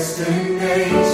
The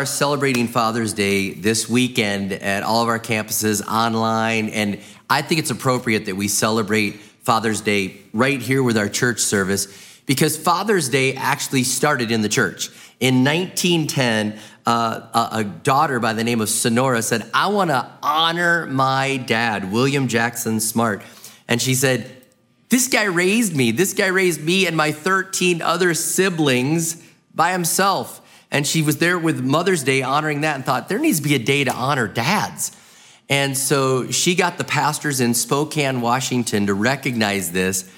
are celebrating Father's Day this weekend at all of our campuses online, and I think it's appropriate that we celebrate Father's Day right here with our church service because Father's Day actually started in the church. In 1910, uh, a, a daughter by the name of Sonora said, I want to honor my dad, William Jackson Smart. And she said, This guy raised me. This guy raised me and my 13 other siblings by himself. And she was there with Mother's Day honoring that and thought, there needs to be a day to honor dads. And so she got the pastors in Spokane, Washington to recognize this.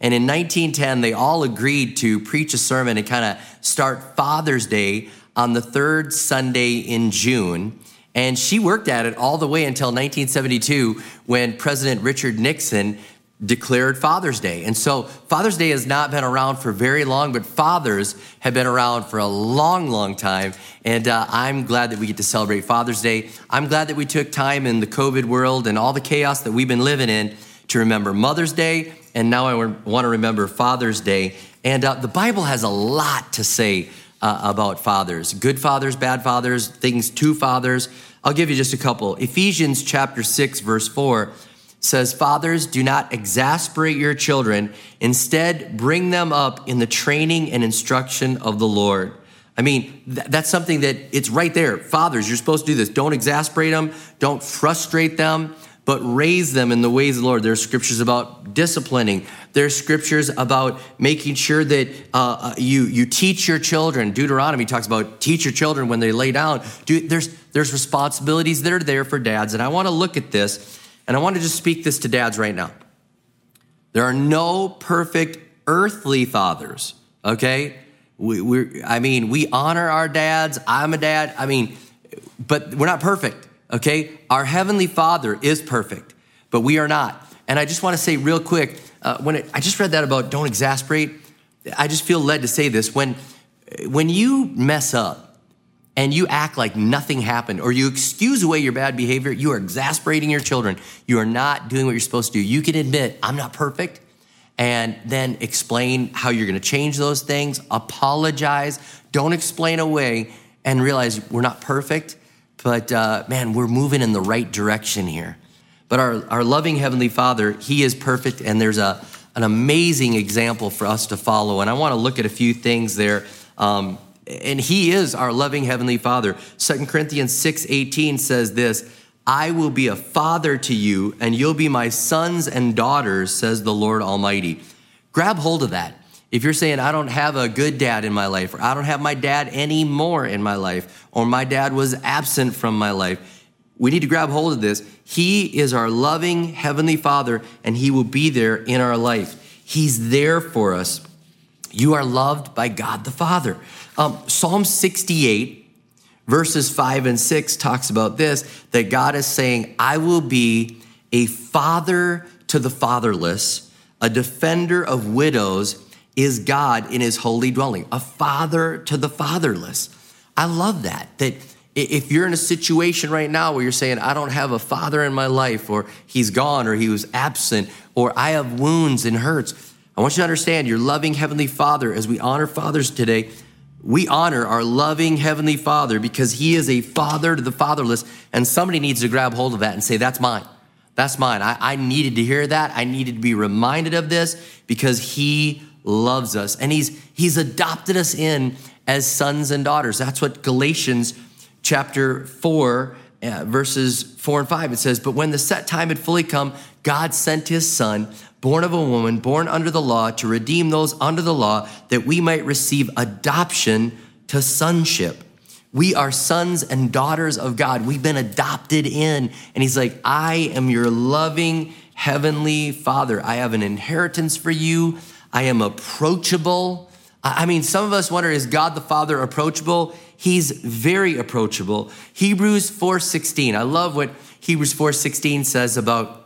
And in 1910, they all agreed to preach a sermon and kind of start Father's Day on the third Sunday in June. And she worked at it all the way until 1972 when President Richard Nixon declared Father's Day. And so Father's Day has not been around for very long, but fathers have been around for a long, long time. And uh, I'm glad that we get to celebrate Father's Day. I'm glad that we took time in the COVID world and all the chaos that we've been living in to remember Mother's Day. And now I want to remember Father's Day. And uh, the Bible has a lot to say uh, about fathers good fathers, bad fathers, things to fathers. I'll give you just a couple. Ephesians chapter 6, verse 4 says, Fathers, do not exasperate your children. Instead, bring them up in the training and instruction of the Lord. I mean, th- that's something that it's right there. Fathers, you're supposed to do this. Don't exasperate them, don't frustrate them, but raise them in the ways of the Lord. There's scriptures about disciplining. There's scriptures about making sure that uh, uh you, you teach your children. Deuteronomy talks about teach your children when they lay down. Do, there's, there's responsibilities that are there for dads. And I want to look at this and I want to just speak this to dads right now. There are no perfect earthly fathers, okay? We, we I mean, we honor our dads. I'm a dad. I mean, but we're not perfect, okay? Our heavenly father is perfect, but we are not. And I just want to say real quick, uh, when it, I just read that about don't exasperate, I just feel led to say this. When, when you mess up, and you act like nothing happened or you excuse away your bad behavior, you are exasperating your children. You are not doing what you're supposed to do. You can admit, I'm not perfect, and then explain how you're going to change those things, apologize, don't explain away, and realize we're not perfect, but uh, man, we're moving in the right direction here. But our, our loving Heavenly Father, He is perfect, and there's a, an amazing example for us to follow. And I want to look at a few things there. Um, and he is our loving heavenly father. Second corinthians 6 18 says this i will be a father to you and you'll be my sons and daughters says the lord almighty. Grab hold of that. If you're saying i don't have a good dad in my life or i don't have my dad anymore in my life or my dad was absent from my life we need to grab hold of this. He is our loving heavenly father and he will be there in our life. He's there for us. You are loved by god the father um, Psalm 68, verses 5 and 6 talks about this that God is saying, I will be a father to the fatherless, a defender of widows is God in his holy dwelling, a father to the fatherless. I love that. That if you're in a situation right now where you're saying, I don't have a father in my life, or he's gone, or he was absent, or I have wounds and hurts, I want you to understand your loving Heavenly Father, as we honor fathers today, we honor our loving Heavenly Father because He is a father to the fatherless. And somebody needs to grab hold of that and say, That's mine. That's mine. I, I, needed to hear that. I needed to be reminded of this because He loves us and He's He's adopted us in as sons and daughters. That's what Galatians chapter 4, uh, verses 4 and 5, it says, But when the set time had fully come, God sent His Son born of a woman, born under the law, to redeem those under the law, that we might receive adoption to sonship. We are sons and daughters of God. We've been adopted in. And He's like, I am your loving heavenly Father. I have an inheritance for you. I am approachable. I mean, some of us wonder, is God the Father approachable? He's very approachable. Hebrews 4:16. I love what Hebrews 4:16 says about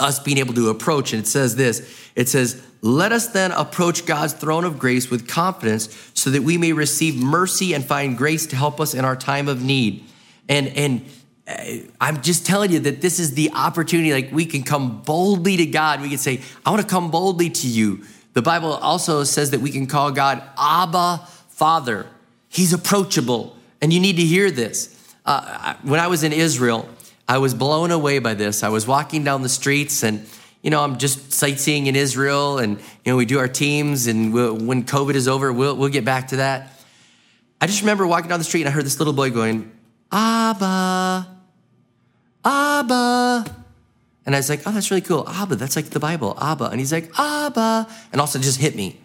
us being able to approach. And it says this it says, Let us then approach God's throne of grace with confidence so that we may receive mercy and find grace to help us in our time of need. And, and, uh, I'm just telling you that this is the opportunity. Like we can come boldly to God. We can say, I want to come boldly to you. The Bible also says that we can call God Abba Father. He's approachable. And you need to hear this. Uh, when I was in Israel, I was blown away by this. I was walking down the streets and you know, I'm just sightseeing in Israel and, you know, we do our teams and we'll, when COVID is over, we'll, we'll get back to that. I just remember walking down the street and I heard this little boy going, Abba, Abba. And I was like, oh, that's really cool. Abba, that's like the Bible, Abba. And he's like, Abba. And also just hit me.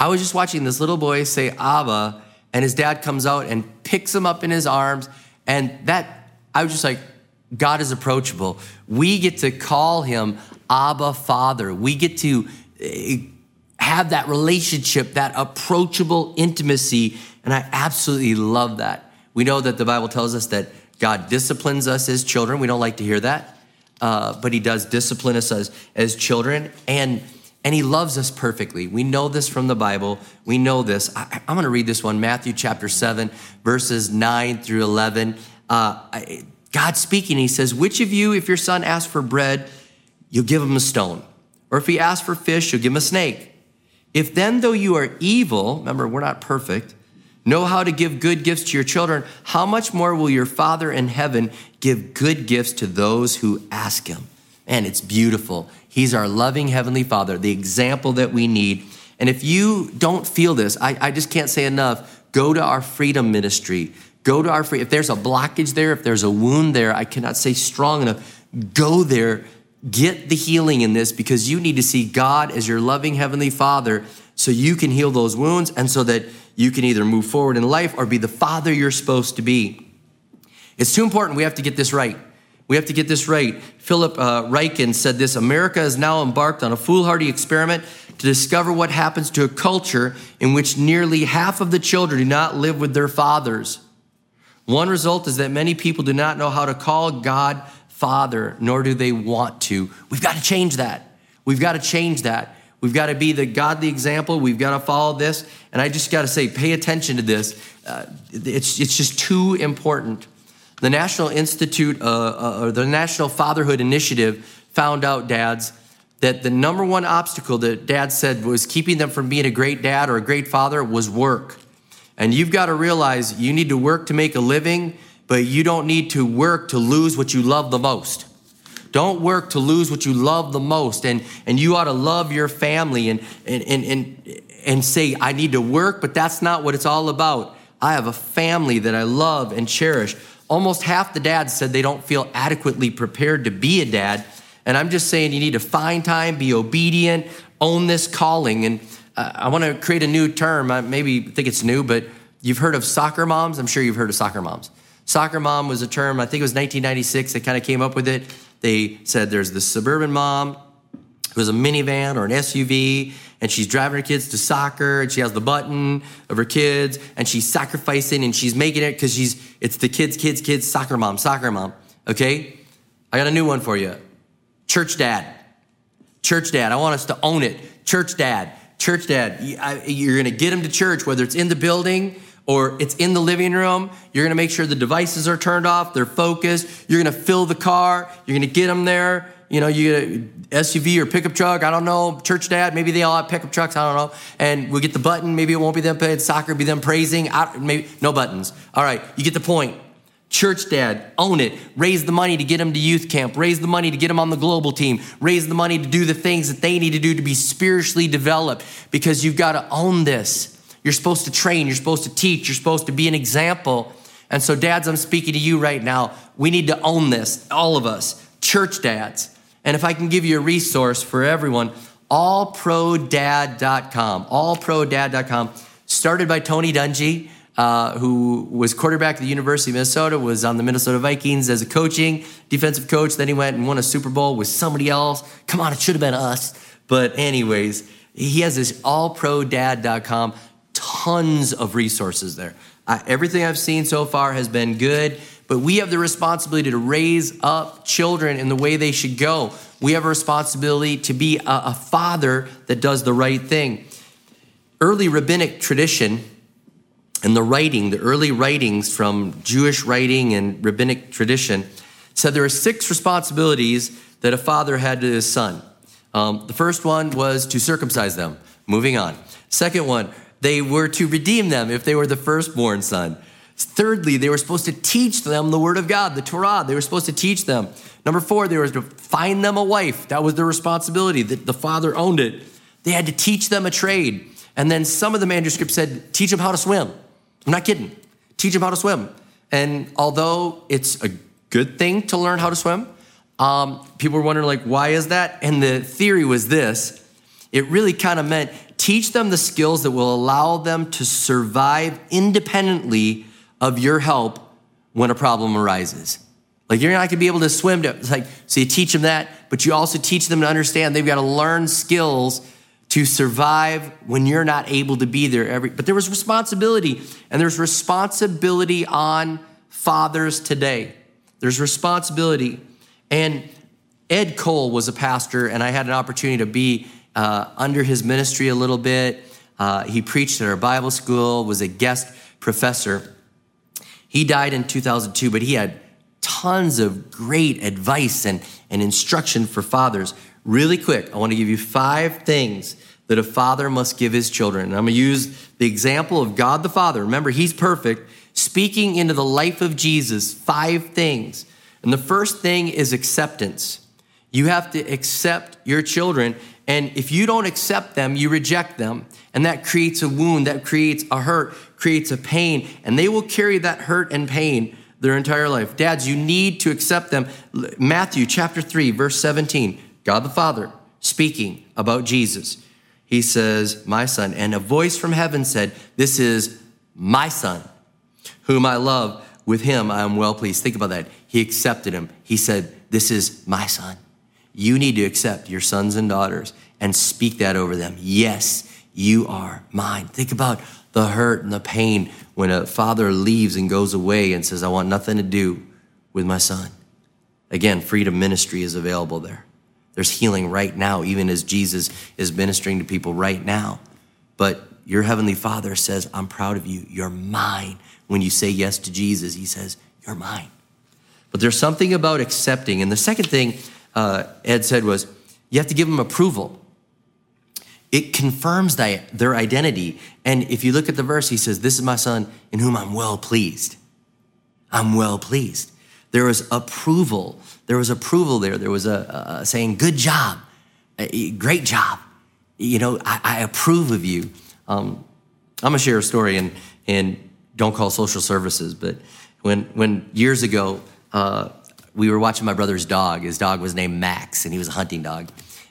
I was just watching this little boy say Abba, and his dad comes out and picks him up in his arms. And that, I was just like, God is approachable. We get to call him Abba Father. We get to eh, have that relationship, that approachable intimacy. And I absolutely love that. We know that the Bible tells us that God disciplines us as children. We don't like to hear that, uh, but He does discipline us as, as children. And and he loves us perfectly. We know this from the Bible. We know this. I, am going to read this one Matthew chapter 7, verses 9 through 11. Uh, I, God speaking, he says, Which of you, if your son asks for bread, you'll give him a stone? Or if he asks for fish, you'll give him a snake? If then, though you are evil, remember, we're not perfect, know how to give good gifts to your children, how much more will your Father in heaven give good gifts to those who ask him? And it's beautiful. He's our loving Heavenly Father, the example that we need. And if you don't feel this, I, I just can't say enough. Go to our freedom ministry. Go to our free. If there's a blockage there, if there's a wound there, I cannot say strong enough. Go there. Get the healing in this because you need to see God as your loving Heavenly Father so you can heal those wounds and so that you can either move forward in life or be the father you're supposed to be. It's too important. We have to get this right. We have to get this right. Philip uh, Ryken said this America is now embarked on a foolhardy experiment to discover what happens to a culture in which nearly half of the children do not live with their fathers. One result is that many people do not know how to call God Father, nor do they want to. We've got to change that. We've got to change that. We've got to be the godly example. We've got to follow this. And I just got to say, pay attention to this. Uh, it's, it's just too important. The National Institute, uh, uh, or the National Fatherhood Initiative found out, dads, that the number one obstacle that dad said was keeping them from being a great dad or a great father was work. And you've got to realize you need to work to make a living, but you don't need to work to lose what you love the most. Don't work to lose what you love the most. And, and you ought to love your family and, and, and, and, and say, I need to work, but that's not what it's all about. I have a family that I love and cherish. Almost half the dads said they don't feel adequately prepared to be a dad. And I'm just saying you need to find time, be obedient, own this calling. And uh, I want to create a new term. I maybe think it's new, but you've heard of soccer moms. I'm sure you've heard of soccer moms. Soccer mom was a term, I think it was 1996, they kind of came up with it. They said there's the suburban mom who has a minivan or an SUV, and she's driving her kids to soccer, and she has the button of her kids, and she's sacrificing and she's making it because she's it's the kids, kids, kids, soccer mom, soccer mom. Okay? I got a new one for you. Church dad. Church dad. I want us to own it. Church dad church dad, you're going to get them to church, whether it's in the building or it's in the living room. You're going to make sure the devices are turned off, they're focused. You're going to fill the car. You're going to get them there. You know, you get a SUV or pickup truck. I don't know. Church dad, maybe they all have pickup trucks. I don't know. And we get the button. Maybe it won't be them playing soccer, be them praising. I, maybe no buttons. All right, you get the point. Church dad, own it. Raise the money to get them to youth camp. Raise the money to get them on the global team. Raise the money to do the things that they need to do to be spiritually developed because you've got to own this. You're supposed to train, you're supposed to teach, you're supposed to be an example. And so, dads, I'm speaking to you right now. We need to own this, all of us, church dads. And if I can give you a resource for everyone, allprodad.com, allprodad.com, started by Tony Dungy uh, who was quarterback at the University of Minnesota, was on the Minnesota Vikings as a coaching defensive coach. Then he went and won a Super Bowl with somebody else. Come on, it should have been us. But, anyways, he has this allprodad.com, tons of resources there. Uh, everything I've seen so far has been good, but we have the responsibility to raise up children in the way they should go. We have a responsibility to be a, a father that does the right thing. Early rabbinic tradition and the writing, the early writings from Jewish writing and rabbinic tradition, said there are six responsibilities that a father had to his son. Um, the first one was to circumcise them. Moving on. Second one, they were to redeem them if they were the firstborn son. Thirdly, they were supposed to teach them the word of God, the Torah. They were supposed to teach them. Number four, they were to find them a wife. That was their responsibility. The, the father owned it. They had to teach them a trade. And then some of the manuscripts said, teach them how to swim. I'm not kidding. Teach them how to swim. And although it's a good thing to learn how to swim, um, people were wondering, like, why is that? And the theory was this it really kind of meant teach them the skills that will allow them to survive independently of your help when a problem arises. Like you're not gonna be able to swim. To, like so you teach them that, but you also teach them to understand they've got to learn skills to survive when you're not able to be there every. But there was responsibility, and there's responsibility on fathers today. There's responsibility, and Ed Cole was a pastor, and I had an opportunity to be uh, under his ministry a little bit. Uh, he preached at our Bible school, was a guest professor. He died in 2002, but he had tons of great advice and, and instruction for fathers. Really quick, I want to give you five things that a father must give his children. And I'm going to use the example of God the Father. Remember, he's perfect, speaking into the life of Jesus, five things. And the first thing is acceptance. You have to accept your children. And if you don't accept them, you reject them. And that creates a wound, that creates a hurt, creates a pain. And they will carry that hurt and pain their entire life. Dads, you need to accept them. Matthew chapter 3, verse 17, God the Father speaking about Jesus. He says, My son. And a voice from heaven said, This is my son, whom I love. With him I am well pleased. Think about that. He accepted him. He said, This is my son. You need to accept your sons and daughters and speak that over them. Yes, you are mine. Think about the hurt and the pain when a father leaves and goes away and says, I want nothing to do with my son. Again, freedom ministry is available there. There's healing right now, even as Jesus is ministering to people right now. But your heavenly father says, I'm proud of you. You're mine. When you say yes to Jesus, he says, You're mine. But there's something about accepting. And the second thing uh, Ed said was, You have to give them approval it confirms their identity. And if you look at the verse, he says, This is my son in whom I'm well pleased. I'm well pleased. There was approval. There was approval there. There was a, a saying, Good job, great job. You know, I, I approve of you. Um, I'm gonna share a story and, and don't call social services, but when, when years ago, uh, we were watching my brother's dog. His dog was named Max, and he was a hunting dog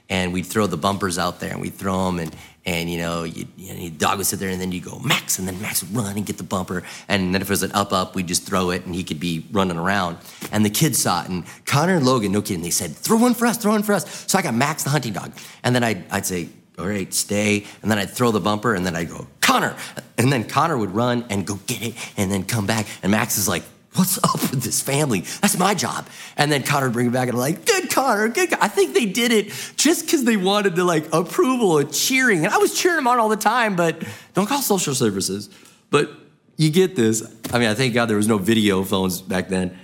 and we'd throw the bumpers out there and we'd throw them and and you know, you, you know, dog would sit there and then you go Max and then Max would run and get the bumper. And then if it was an up up we'd just throw it and he could be running around. And the kids saw it. And Connor and Logan no kidding they said throw one for us throw one for us. So I got Max the hunting dog. And then I'd, I'd say all right stay. And then I'd throw the bumper and then I'd go Connor. And then Connor would run and go get it and then come back. And Max is like what's up with this family? That's my job. And then Connor would bring it back and I'm like, good Connor, good. I think they did it just because they wanted the like approval and cheering. And I was cheering them on all the time, but don't call social services. But you get this. I mean, I thank God there was no video phones back then.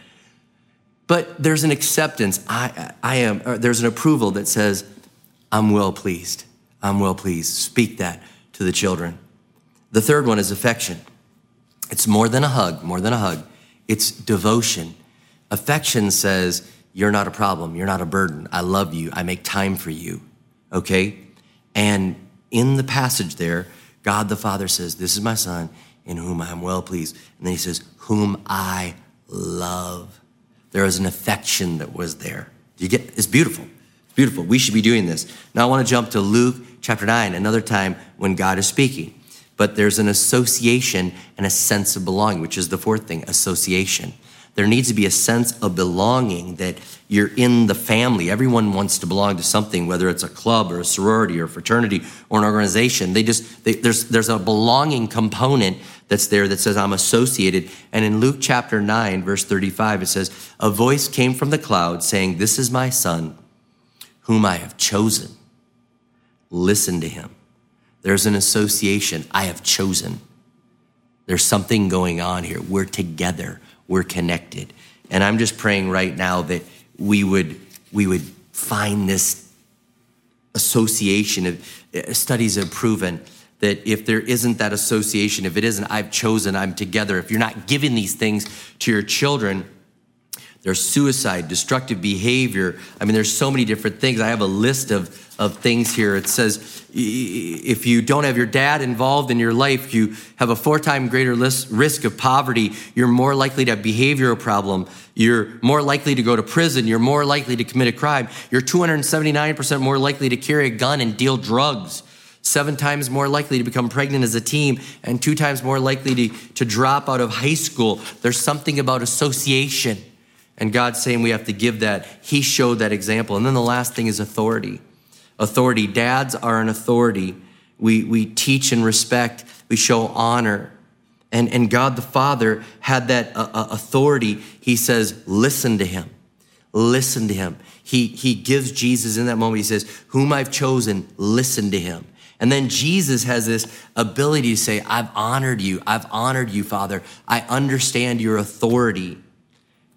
But there's an acceptance. I, I am, uh, there's an approval that says, I'm well pleased. I'm well pleased. Speak that to the children. The third one is affection. It's more than a hug, more than a hug it's devotion. Affection says, You're not a problem. You're not a burden. I love you. I make time for you. Okay? And in the passage there, God the Father says, This is my Son in whom I am well pleased. And then he says, Whom I love. There was an affection that was there. You get it's beautiful. It's beautiful. We should be doing this. Now I want to jump to Luke chapter 9, another time when God is speaking but there's an association and a sense of belonging, which is the fourth thing association. There needs to be a sense of belonging that you're in the family. Everyone wants to belong to something, whether it's a club or a sorority or a fraternity or an organization. They just, they, there's, there's a belonging component that's there that says, I'm associated. And in Luke chapter 9, verse 35, it says, A voice came from the cloud saying, This is my son, whom I have chosen. Listen to him. There's an association. I have chosen. There's something going on here. We're together. We're connected. And I'm just praying right now that we would we would find this association of uh, studies have proven that if there isn't that association, if it isn't, I've chosen, I'm together, if you're not giving these things to your children, there's suicide, destructive behavior. I mean, there's so many different things. I have a list of, of things here. It says if you don't have your dad involved in your life, you have a four time greater risk of poverty. You're more likely to have behavioral problem. You're more likely to go to prison. You're more likely to commit a crime. You're 279% more likely to carry a gun and deal drugs seven times more likely to become pregnant as a teen, and two times more likely to, to drop out of high school. There's something about association. And God's saying we have to give that. He showed that example. And then the last thing is authority. Authority. Dads are an authority. We, we teach and respect, we show honor. And, and God the Father had that uh, uh, authority. He says, listen to him. Listen to him. He, he gives Jesus in that moment, he says, Whom I've chosen, listen to him. And then Jesus has this ability to say, I've honored you. I've honored you, Father. I understand your authority.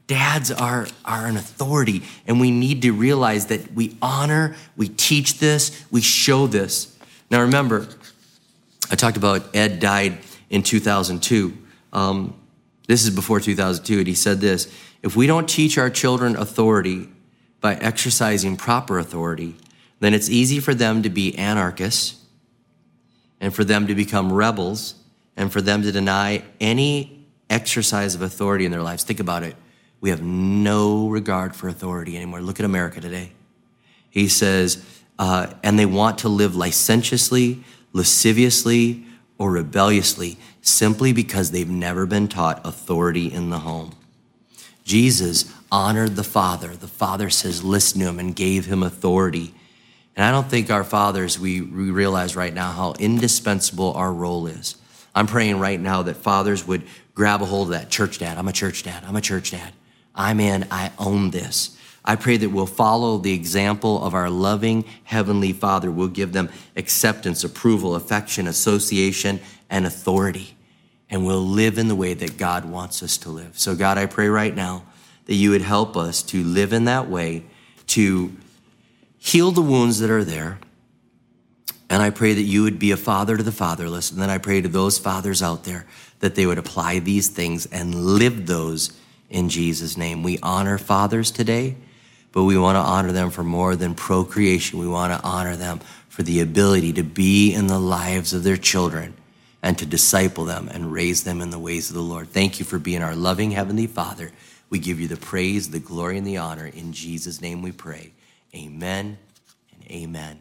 Dads are, are an authority, and we need to realize that we honor, we teach this, we show this. Now, remember, I talked about Ed died in 2002. Um, this is before 2002, and he said this If we don't teach our children authority by exercising proper authority, then it's easy for them to be anarchists and for them to become rebels and for them to deny any exercise of authority in their lives. Think about it. We have no regard for authority anymore. Look at America today. He says, uh, and they want to live licentiously, lasciviously, or rebelliously simply because they've never been taught authority in the home. Jesus honored the Father. The Father says, listen to him, and gave him authority. And I don't think our fathers, we, we realize right now how indispensable our role is. I'm praying right now that fathers would grab a hold of that church dad. I'm a church dad. I'm a church dad. I'm in, I own this. I pray that we'll follow the example of our loving Heavenly Father. We'll give them acceptance, approval, affection, association, and authority. And we'll live in the way that God wants us to live. So, God, I pray right now that you would help us to live in that way, to heal the wounds that are there. And I pray that you would be a father to the fatherless. And then I pray to those fathers out there that they would apply these things and live those in Jesus' name. We honor fathers today, but we want to honor them for more than procreation. We want to honor them for the ability to be in the lives of their children and to disciple them and raise them in the ways of the Lord. Thank you for being our loving Heavenly Father. We give you the praise, the glory, and the honor. In Jesus' name we pray. Amen and amen.